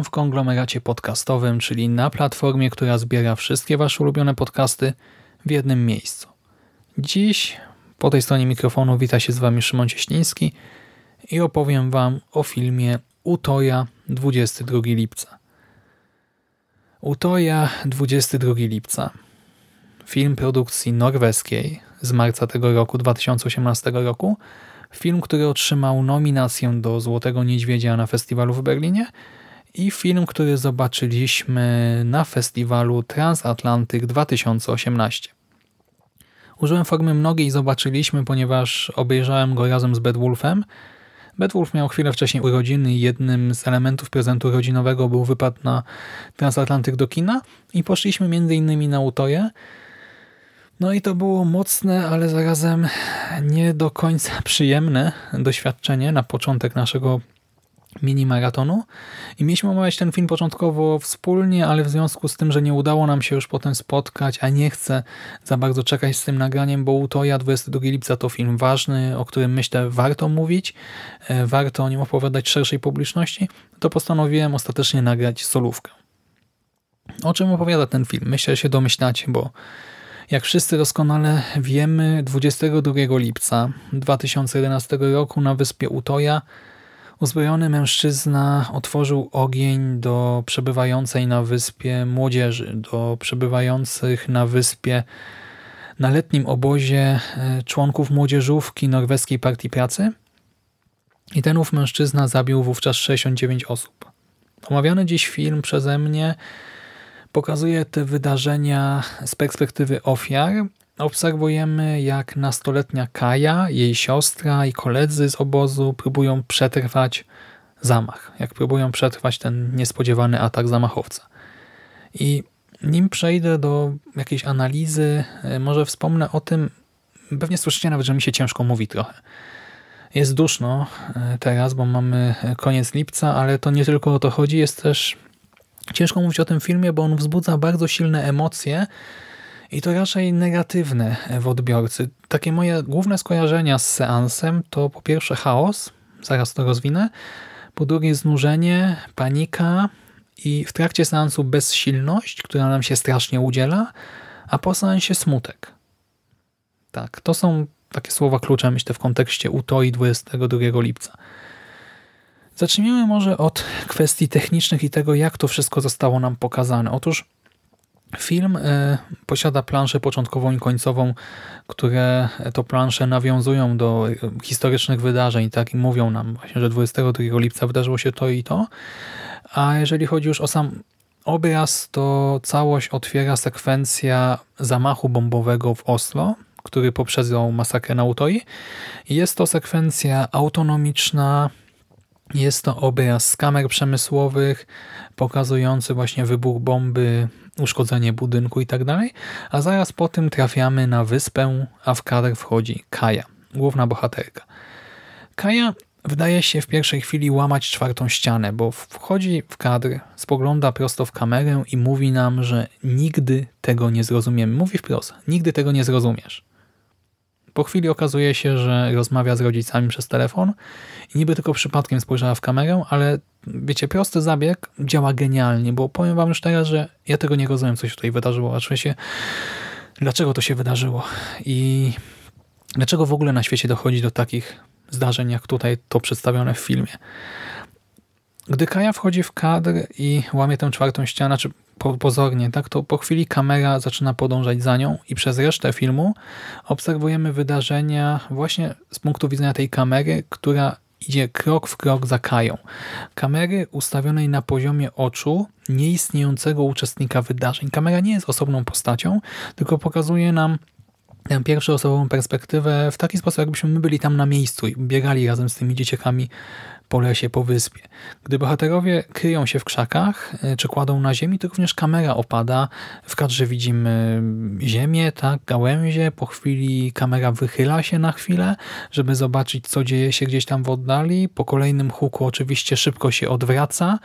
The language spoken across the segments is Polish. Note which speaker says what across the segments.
Speaker 1: W konglomeracie podcastowym, czyli na platformie, która zbiera wszystkie Wasze ulubione podcasty w jednym miejscu. Dziś po tej stronie mikrofonu wita się z Wami Szymon Cieśliński i opowiem Wam o filmie Utoja 22 lipca. Utoja 22 lipca. Film produkcji norweskiej z marca tego roku, 2018 roku. Film, który otrzymał nominację do Złotego Niedźwiedzia na festiwalu w Berlinie i film, który zobaczyliśmy na festiwalu Transatlantyk 2018. Użyłem formy mnogiej zobaczyliśmy, ponieważ obejrzałem go razem z Bedwulfem. Bedwulf miał chwilę wcześniej urodziny i jednym z elementów prezentu rodzinowego był wypad na Transatlantyk do kina i poszliśmy innymi na Utoję. No i to było mocne, ale zarazem nie do końca przyjemne doświadczenie na początek naszego mini maratonu i mieliśmy omawiać ten film początkowo wspólnie, ale w związku z tym, że nie udało nam się już potem spotkać, a nie chcę za bardzo czekać z tym nagraniem, bo Utoja 22 lipca to film ważny, o którym myślę warto mówić, e, warto o nim opowiadać szerszej publiczności, to postanowiłem ostatecznie nagrać solówkę. O czym opowiada ten film? Myślę, że się domyślacie, bo jak wszyscy doskonale wiemy, 22 lipca 2011 roku na wyspie Utoja Uzbrojony mężczyzna otworzył ogień do przebywającej na wyspie młodzieży, do przebywających na wyspie na letnim obozie e, członków młodzieżówki Norweskiej Partii Pracy i ten ów mężczyzna zabił wówczas 69 osób. Omawiany dziś film przeze mnie pokazuje te wydarzenia z perspektywy ofiar, obserwujemy jak nastoletnia Kaja, jej siostra i koledzy z obozu próbują przetrwać zamach, jak próbują przetrwać ten niespodziewany atak zamachowca. I nim przejdę do jakiejś analizy, e, może wspomnę o tym, pewnie słyszycie nawet, że mi się ciężko mówi trochę. Jest duszno e, teraz, bo mamy koniec lipca, ale to nie tylko o to chodzi, jest też ciężko mówić o tym filmie, bo on wzbudza bardzo silne emocje, i to raczej negatywne w odbiorcy. Takie moje główne skojarzenia z seansem to po pierwsze chaos, zaraz to rozwinę, po drugie znużenie, panika i w trakcie seansu bezsilność, która nam się strasznie udziela, a po seansie smutek. Tak, to są takie słowa klucze, myślę, w kontekście UTOI 22 lipca. Zacznijmy może od kwestii technicznych i tego, jak to wszystko zostało nam pokazane. Otóż Film e, posiada planszę początkową i końcową, które to plansze nawiązują do e, historycznych wydarzeń tak i mówią nam właśnie, że 22 lipca wydarzyło się to i to. A jeżeli chodzi już o sam obraz, to całość otwiera sekwencja zamachu bombowego w Oslo, który poprzedzał masakrę na Utoi. Jest to sekwencja autonomiczna, jest to obraz z kamer przemysłowych pokazujący właśnie wybuch bomby uszkodzenie budynku i tak a zaraz po tym trafiamy na wyspę, a w kadr wchodzi Kaja, główna bohaterka. Kaja wydaje się w pierwszej chwili łamać czwartą ścianę, bo wchodzi w kadr, spogląda prosto w kamerę i mówi nam, że nigdy tego nie zrozumiemy. Mówi wprost, nigdy tego nie zrozumiesz. Po chwili okazuje się, że rozmawia z rodzicami przez telefon i niby tylko przypadkiem spojrzała w kamerę, ale wiecie, prosty zabieg działa genialnie, bo powiem wam już teraz, że ja tego nie rozumiem, co się tutaj wydarzyło, a się dlaczego to się wydarzyło i dlaczego w ogóle na świecie dochodzi do takich zdarzeń, jak tutaj to przedstawione w filmie. Gdy Kaja wchodzi w kadr i łamie tę czwartą ścianę, czy pozornie, tak, to po chwili kamera zaczyna podążać za nią i przez resztę filmu obserwujemy wydarzenia właśnie z punktu widzenia tej kamery, która idzie krok w krok za Kają. Kamery ustawionej na poziomie oczu nieistniejącego uczestnika wydarzeń. Kamera nie jest osobną postacią, tylko pokazuje nam tę pierwszoosobową perspektywę w taki sposób, jakbyśmy my byli tam na miejscu i biegali razem z tymi dzieciakami po lesie, po wyspie. Gdy bohaterowie kryją się w krzakach e, czy kładą na ziemi, to również kamera opada. W kadrze widzimy ziemię, tak, gałęzie. Po chwili kamera wychyla się na chwilę, żeby zobaczyć, co dzieje się gdzieś tam w oddali. Po kolejnym huku oczywiście szybko się odwraca.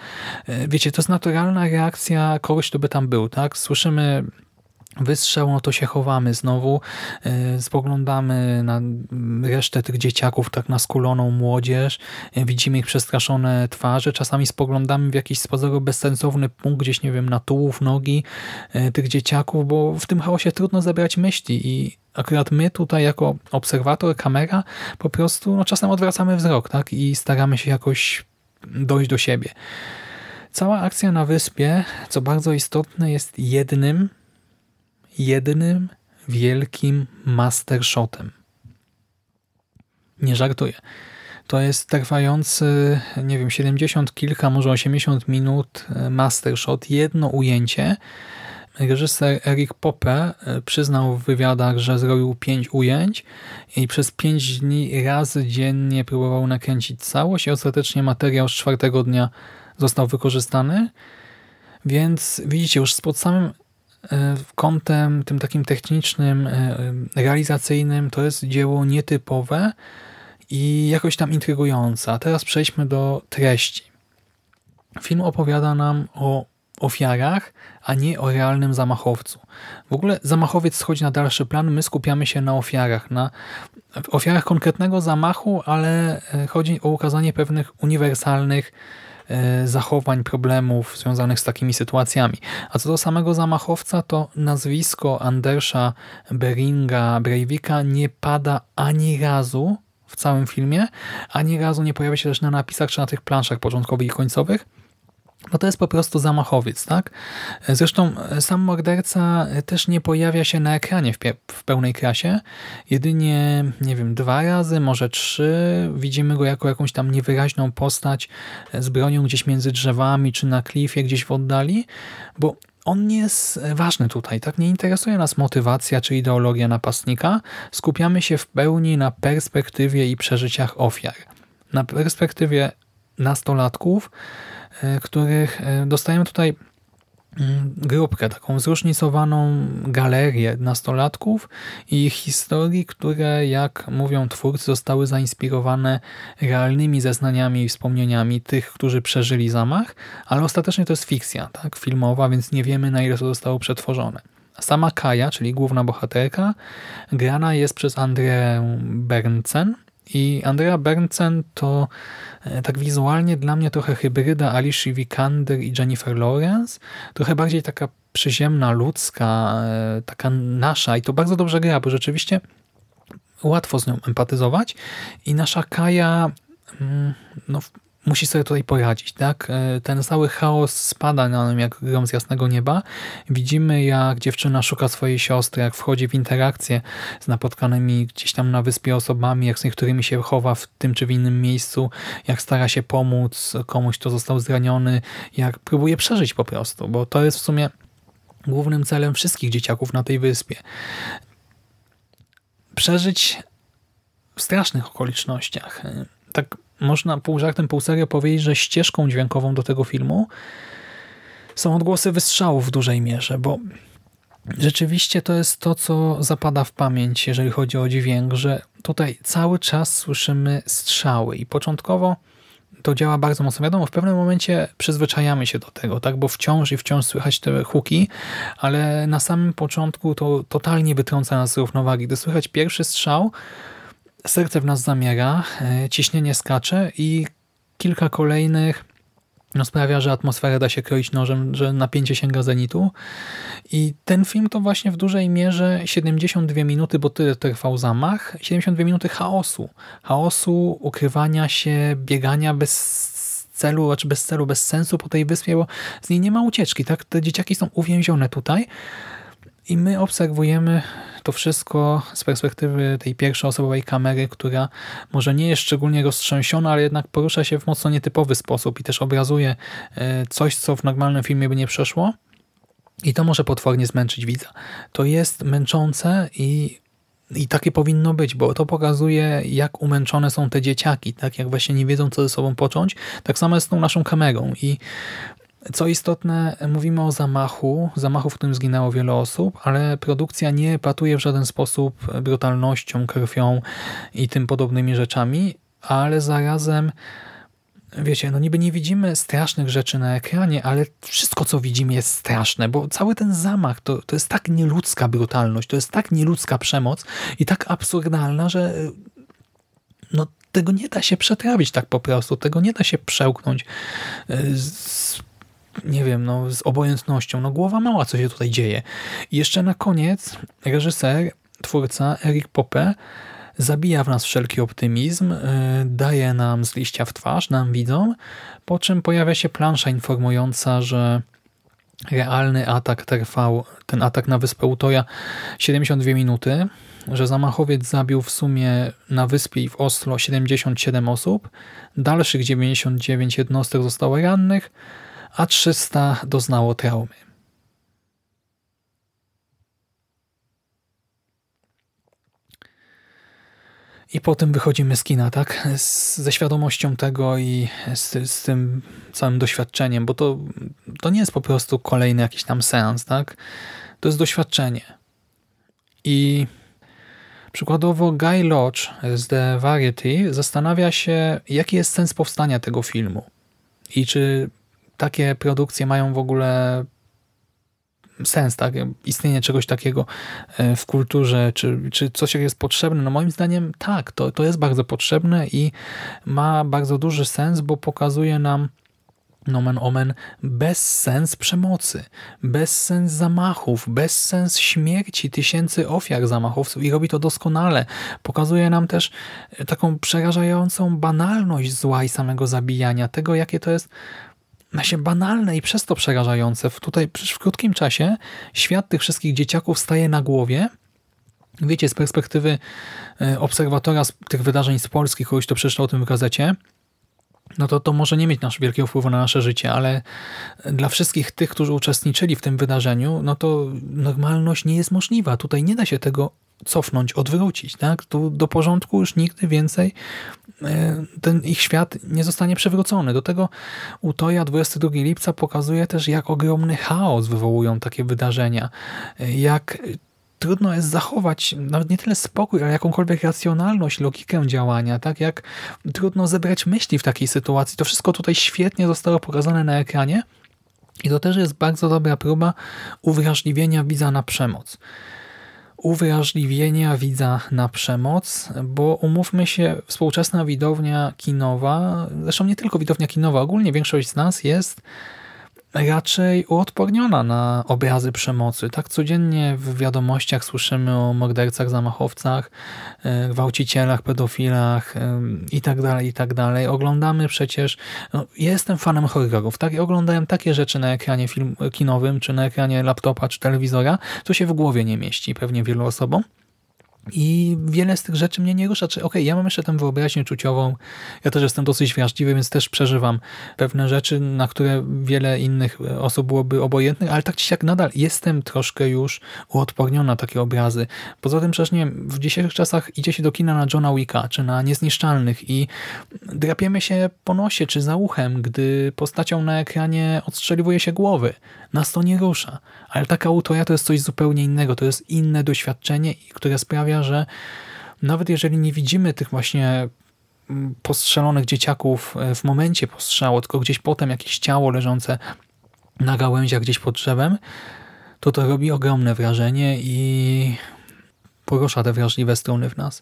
Speaker 1: E, wiecie, to jest naturalna reakcja kogoś, kto by tam był. tak? Słyszymy wystrzał, no to się chowamy znowu, yy, spoglądamy na resztę tych dzieciaków, tak na skuloną młodzież, yy, widzimy ich przestraszone twarze, czasami spoglądamy w jakiś z pozoru bezsensowny punkt, gdzieś nie wiem, na tułów, nogi yy, tych dzieciaków, bo w tym chaosie trudno zebrać myśli i akurat my tutaj jako obserwator, kamera, po prostu no, czasem odwracamy wzrok tak i staramy się jakoś dojść do siebie. Cała akcja na wyspie, co bardzo istotne, jest jednym jednym wielkim mastershotem. Nie żartuję. To jest trwający, nie wiem, 70 kilka, może 80 minut e, mastershot, jedno ujęcie. Reżyser Eric Poppe e, przyznał w wywiadach, że zrobił pięć ujęć i przez pięć dni raz dziennie próbował nakręcić całość i ostatecznie materiał z czwartego dnia został wykorzystany. Więc widzicie, już pod samym kątem tym takim technicznym, e, realizacyjnym to jest dzieło nietypowe i jakoś tam intrygujące. A teraz przejdźmy do treści. Film opowiada nam o ofiarach, a nie o realnym zamachowcu. W ogóle zamachowiec schodzi na dalszy plan, my skupiamy się na ofiarach, na ofiarach konkretnego zamachu, ale e, chodzi o ukazanie pewnych uniwersalnych E, zachowań, problemów związanych z takimi sytuacjami. A co do samego zamachowca, to nazwisko Andersa Beringa Breivika nie pada ani razu w całym filmie, ani razu nie pojawia się też na napisach czy na tych planszach początkowych i końcowych. No to jest po prostu zamachowiec, tak? Zresztą sam morderca też nie pojawia się na ekranie w, w, pełnej krasie. Jedynie, nie wiem, dwa razy, może trzy. Widzimy go jako jakąś tam niewyraźną postać z bronią gdzieś między drzewami, czy na klifie gdzieś w oddali, bo on nie jest ważny tutaj, tak? Nie interesuje nas motywacja czy ideologia napastnika. Skupiamy się w pełni na perspektywie i przeżyciach ofiar. Na perspektywie nastolatków, E, których e, dostajemy tutaj mm, grupkę, taką zróżnicowaną galerię nastolatków i historii, które, jak mówią twórcy, zostały zainspirowane realnymi zeznaniami i wspomnieniami tych, którzy przeżyli zamach, ale ostatecznie to jest fikcja tak, filmowa, więc nie wiemy na ile to zostało przetworzone. Sama Kaja, czyli główna bohaterka, grana jest przez Andrę Berncen, i Andrea Berncen to e, tak wizualnie dla mnie trochę hybryda Alicia Vikander i Jennifer Lawrence. Trochę bardziej taka przyziemna, ludzka, e, taka nasza i to bardzo dobrze gra, bo rzeczywiście łatwo z nią empatyzować i nasza Kaja mm, no, musi sobie tutaj poradzić. tak? E, ten cały chaos spada na nią jak grom z jasnego nieba. Widzimy, jak dziewczyna szuka swojej siostry, jak wchodzi w interakcję z napotkanymi gdzieś tam na wyspie osobami, jak z niektórymi się chowa w tym czy w innym miejscu, jak stara się pomóc komuś, kto został zraniony, jak próbuje przeżyć po prostu, bo to jest w sumie głównym celem wszystkich dzieciaków na tej wyspie. Przeżyć w strasznych okolicznościach. Tak można pół żartem, pół serio powiedzieć, że ścieżką dźwiękową do tego filmu są odgłosy wystrzałów w dużej mierze, bo rzeczywiście to jest to, co zapada w pamięć, jeżeli chodzi o dźwięk, że tutaj cały czas słyszymy strzały i początkowo to działa bardzo mocno. Wiadomo, w pewnym momencie przyzwyczajamy się do tego, tak, bo wciąż i wciąż słychać te huki, ale na samym początku to totalnie wytrąca nas z równowagi. Gdy słychać pierwszy strzał, serce w nas zamiera, e, ciśnienie skacze i kilka kolejnych no, sprawia, że atmosferę da się kroić nożem, że napięcie sięga zenitu. I ten film to właśnie w dużej mierze 72 minuty, bo tyle trwał zamach, 72 minuty chaosu. Chaosu, ukrywania się, biegania bez celu, czy bez celu, bez sensu po tej wyspie, bo z niej nie ma ucieczki. Tak? Te dzieciaki są uwięzione tutaj i my obserwujemy to wszystko z perspektywy tej pierwszoosobowej kamery, która może nie jest szczególnie roztrzęsiona, ale jednak porusza się w mocno nietypowy sposób i też obrazuje e, coś, co w normalnym filmie by nie przeszło. I to może potwornie zmęczyć widza. To jest męczące i I takie powinno być, bo to pokazuje, jak umęczone są te dzieciaki, tak jak właśnie nie wiedzą, co ze sobą począć. Tak samo jest z tą naszą kamerą. I co istotne, mówimy o zamachu, zamachu, w którym zginęło wiele osób, ale produkcja nie patuje w żaden sposób brutalnością, krwią i tym podobnymi rzeczami, ale zarazem wiecie, no niby nie widzimy strasznych rzeczy na ekranie, ale wszystko, co widzimy jest straszne, bo cały ten zamach to, to jest tak nieludzka brutalność, to jest tak nieludzka przemoc i tak absurdalna, że no, tego nie da się przetrawić tak po prostu, tego nie da się przełknąć z, nie wiem, no, z obojętnością. No głowa mała, co się tutaj dzieje. I jeszcze na koniec reżyser, twórca Eric Poppe zabija w nas wszelki optymizm, y, daje nam z liścia w twarz, nam widzą, po czym pojawia się plansza informująca, że realny atak trwał, ten atak na wyspę Utoja 72 minuty, że zamachowiec zabił w sumie na wyspie i w Oslo 77 osób, dalszych 99 jednostek zostało rannych, a 300 doznało traumy. I potem wychodzimy z kina, tak? Z, ze świadomością tego i z, z, tym całym doświadczeniem, bo to, to nie jest po prostu kolejny jakiś tam seans, tak? To jest doświadczenie. I przykładowo Guy Lodge z The Variety zastanawia się, jaki jest sens powstania tego filmu i czy takie produkcje mają w ogóle sens, tak? Istnienie czegoś takiego e, w kulturze, czy, czy coś jest potrzebne? No moim zdaniem tak, to, to jest bardzo potrzebne i ma bardzo duży sens, bo pokazuje nam nomen omen, bez sens przemocy, bez sens zamachów, bez sens śmierci tysięcy ofiar zamachowców i robi to doskonale. Pokazuje nam też taką przerażającą banalność zła i samego zabijania, tego jakie to jest się banalne i przez to przerażające. Tutaj w krótkim czasie świat tych wszystkich dzieciaków staje na głowie. Wiecie, z perspektywy e, obserwatora tych wydarzeń z Polski, kogoś to przeczytał o tym w gazecie, no to to może nie mieć nasz wielkiego wpływu na nasze życie, ale dla wszystkich tych, którzy uczestniczyli w tym wydarzeniu, no to normalność nie jest możliwa. Tutaj nie da się tego cofnąć, odwrócić. Tak? Tu do porządku już nigdy więcej e, ten ich świat nie zostanie przywrócony. Do tego Utoja 22 lipca pokazuje też, jak ogromny chaos wywołują takie wydarzenia. E, jak trudno jest zachować nawet nie tyle spokój, ale jakąkolwiek racjonalność, logikę działania, tak jak trudno zebrać myśli w takiej sytuacji. To wszystko tutaj świetnie zostało pokazane na ekranie i to też jest bardzo dobra próba uwrażliwienia widza na przemoc uwrażliwienia widza na przemoc, bo umówmy się, współczesna widownia kinowa, zresztą nie tylko widownia kinowa, ogólnie większość z nas jest raczej uodporniona na obrazy przemocy. Tak codziennie w wiadomościach słyszymy o mordercach, zamachowcach, e, gwałcicielach, pedofilach itd., tak itd. Tak Oglądamy przecież, no, jestem fanem horrorów, tak? I oglądałem takie rzeczy na ekranie film, kinowym, czy na ekranie laptopa, czy telewizora, co się w głowie nie mieści pewnie wielu osobom. I wiele z tych rzeczy mnie nie rusza. Czy, okay, ja mam jeszcze tę wyobraźnię czuciową, ja też jestem dosyć wrażliwy, więc też przeżywam pewne rzeczy, na które wiele innych osób byłoby obojętnych, ale tak czy siak nadal jestem troszkę już uodporniona na takie obrazy. Poza tym przecież nie w dzisiejszych czasach idzie się do kina na Johna Wicka, czy na Niezniszczalnych i drapiemy się po nosie, czy za uchem, gdy postacią na ekranie odstrzeliwuje się głowy. Nas to nie rusza. Ale taka autoria to jest coś zupełnie innego. To jest inne doświadczenie, które sprawia, że nawet jeżeli nie widzimy tych właśnie mm, postrzelonych dzieciaków e, w momencie postrzału, tylko gdzieś potem jakieś ciało leżące na gałęziach gdzieś pod drzewem, to to robi ogromne wrażenie i porusza te wrażliwe strony w nas.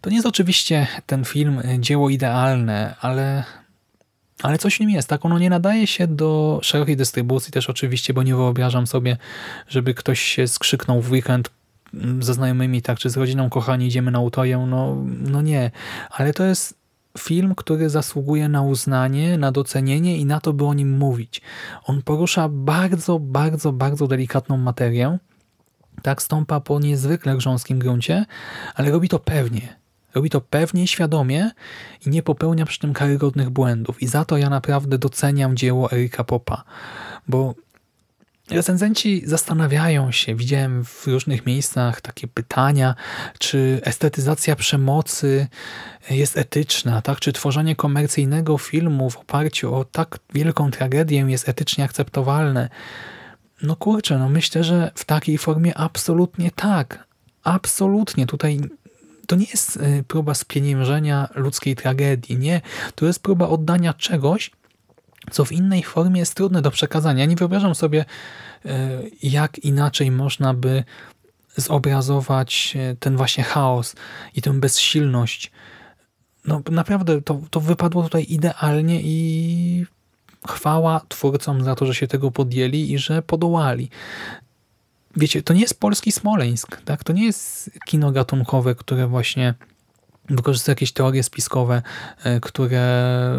Speaker 1: To nie jest oczywiście ten film e, dzieło idealne, ale ale coś w nim jest, tak? Ono nie nadaje się do szerokiej dystrybucji też oczywiście, bo nie wyobrażam sobie, żeby ktoś się skrzyknął w weekend ze znajomymi, tak, czy z rodziną, kochani, idziemy na utoję, no, no nie. Ale to jest film, który zasługuje na uznanie, na docenienie i na to, by o nim mówić. On porusza bardzo, bardzo, bardzo delikatną materię, tak, stąpa po niezwykle grząskim gruncie, ale robi to pewnie. Robi to pewnie, świadomie i nie popełnia przy tym karygodnych błędów. I za to ja naprawdę doceniam dzieło Erika Popa, bo Recenzenci zastanawiają się, widziałem w różnych miejscach takie pytania, czy estetyzacja przemocy jest etyczna, tak? czy tworzenie komercyjnego filmu w oparciu o tak wielką tragedię jest etycznie akceptowalne. No kurczę, no myślę, że w takiej formie absolutnie tak. Absolutnie. Tutaj to nie jest y, próba spieniężenia ludzkiej tragedii, nie. To jest próba oddania czegoś, co w innej formie jest trudne do przekazania. Nie wyobrażam sobie, e, jak inaczej można by zobrazować e, ten właśnie chaos i tę bezsilność. No naprawdę to, to wypadło tutaj idealnie i chwała twórcom za to, że się tego podjęli i że podołali. Wiecie, to nie jest polski Smoleńsk, tak? To nie jest kino gatunkowe, które właśnie wykorzystuje jakieś teorie spiskowe, e, które e,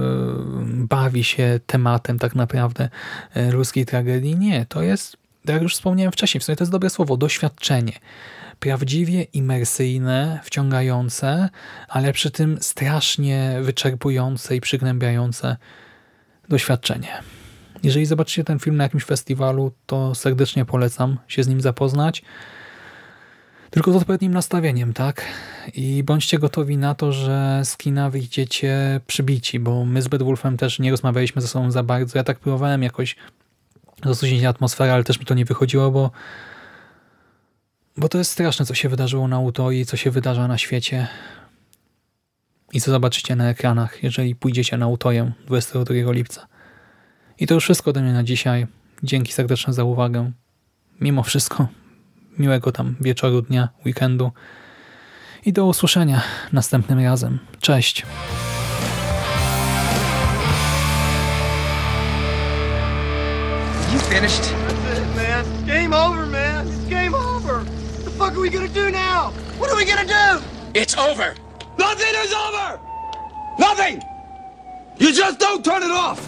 Speaker 1: bawi się tematem tak naprawdę e, ludzkiej tragedii. Nie, to jest, jak już wspomniałem wcześniej, w sumie to jest dobre słowo, doświadczenie. Prawdziwie imersyjne, wciągające, ale przy tym strasznie wyczerpujące i przygnębiające doświadczenie. Jeżeli zobaczycie ten film na jakimś festiwalu, to serdecznie polecam się z nim zapoznać. Tylko z odpowiednim nastawieniem, tak? I bądźcie gotowi na to, że z kina wyjdziecie przybici, bo my z Bad Wolfem też nie rozmawialiśmy ze sobą za bardzo. Ja tak próbowałem jakoś rozluźnić atmosferę, ale też mi to nie wychodziło, bo bo to jest straszne, co się wydarzyło na Utoi, co się wydarza na świecie i co zobaczycie na ekranach, jeżeli pójdziecie na Utoję 22 lipca. I to już wszystko ode mnie na dzisiaj. Dzięki serdeczne za uwagę. Mimo wszystko miłego tam wieczoru, dnia, weekendu i do usłyszenia następnym razem. Cześć!
Speaker 2: You finished?
Speaker 3: That's it, man. Game over, man. It's game over. What the fuck are we gonna do now? What are we gonna do?
Speaker 2: It's over.
Speaker 3: Nothing is over! Nothing! You just don't turn it off!